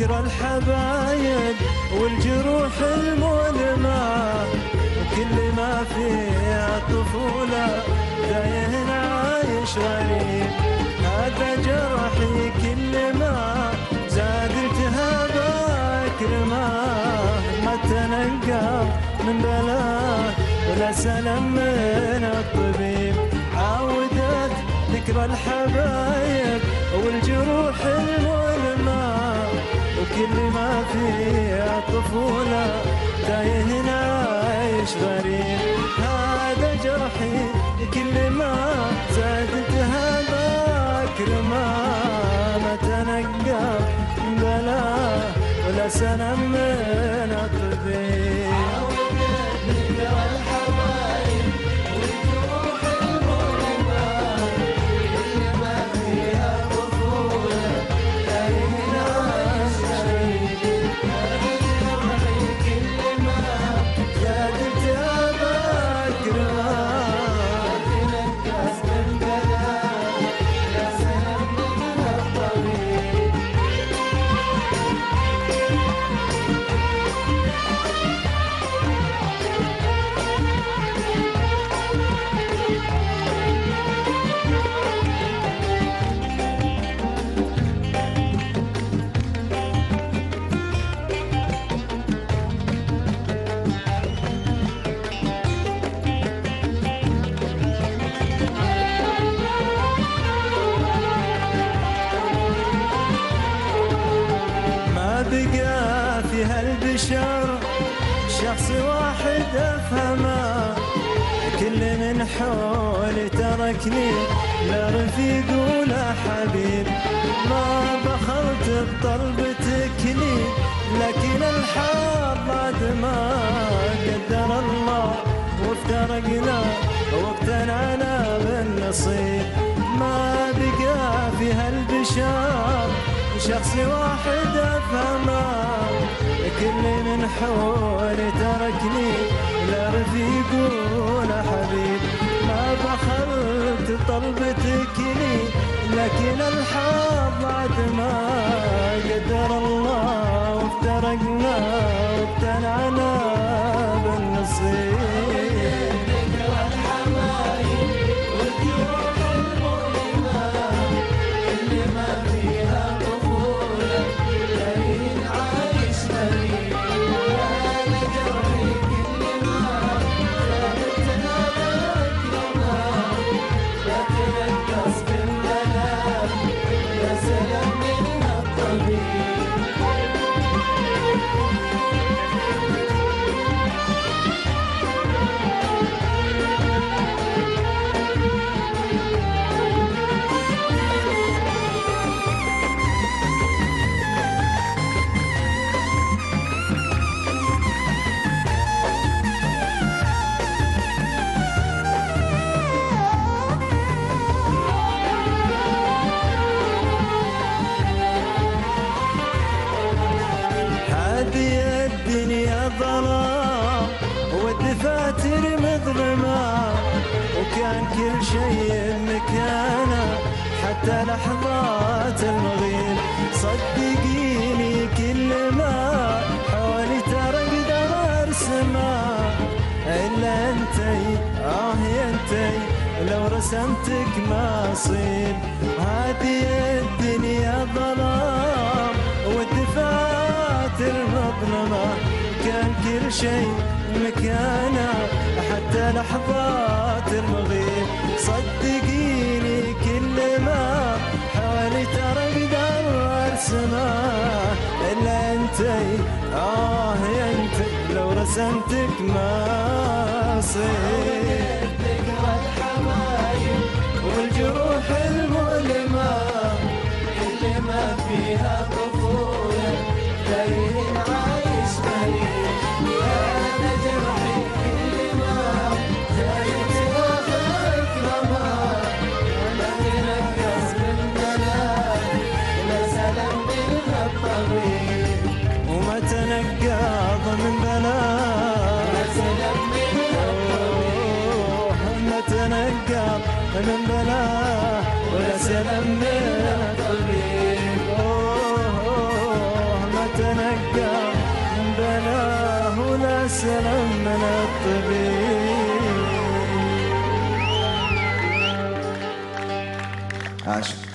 ذكرى الحبايب والجروح المؤلمة وكل ما فيها طفولة تايه عايش غريب. هذا جرحي كل ما زاد التهاب اكرمه ما تنقى من بلاه ولا سلام من الطبيب. عودت ذكرى الحبايب فيها طفولة تايه عايش غريب. هذا جرحي كل ما زاد التهاب اكرمه ما تنقى. من بلاه ولا سلام من بقى في هالبشر شخص واحد أفهمه. كل من حولي تركني. لا رفيق ولا حبيب. ما بخلت بطلبتك لي لكن الحظ بعد ما قدر الله وافترقنا. واقتنعنا بالنصيب. ما بقى في هالبشر. شخص واحد أفهمه. كل من حولي تركني. لا رفيق ولا حبيب. ما بخلت طلبتك لي لكن الحظ ظلام والدفاتر مظلمة وكان كل شيء مكانه حتى لحظات المغيب. صدقيني كل ما حولي ترى أقدر أرسمه. إلا أنتي آه أنتي لو رسمتك ما أصيب. هذه الدنيا ظلام. كل شيء مكانه حتى لحظات المغيب. صدقيني كل ما حولي ترى أقدر ارسمه إلا انتي آه يا أنت لو رسمتك ما اصير ذكرى الحبايب والجروح المؤلمة اللي ما فيها طفولة من بلاه ولا سلم من الطبيب أوه ما تنقى من بلاه ولا سلم من الطبيب عاشق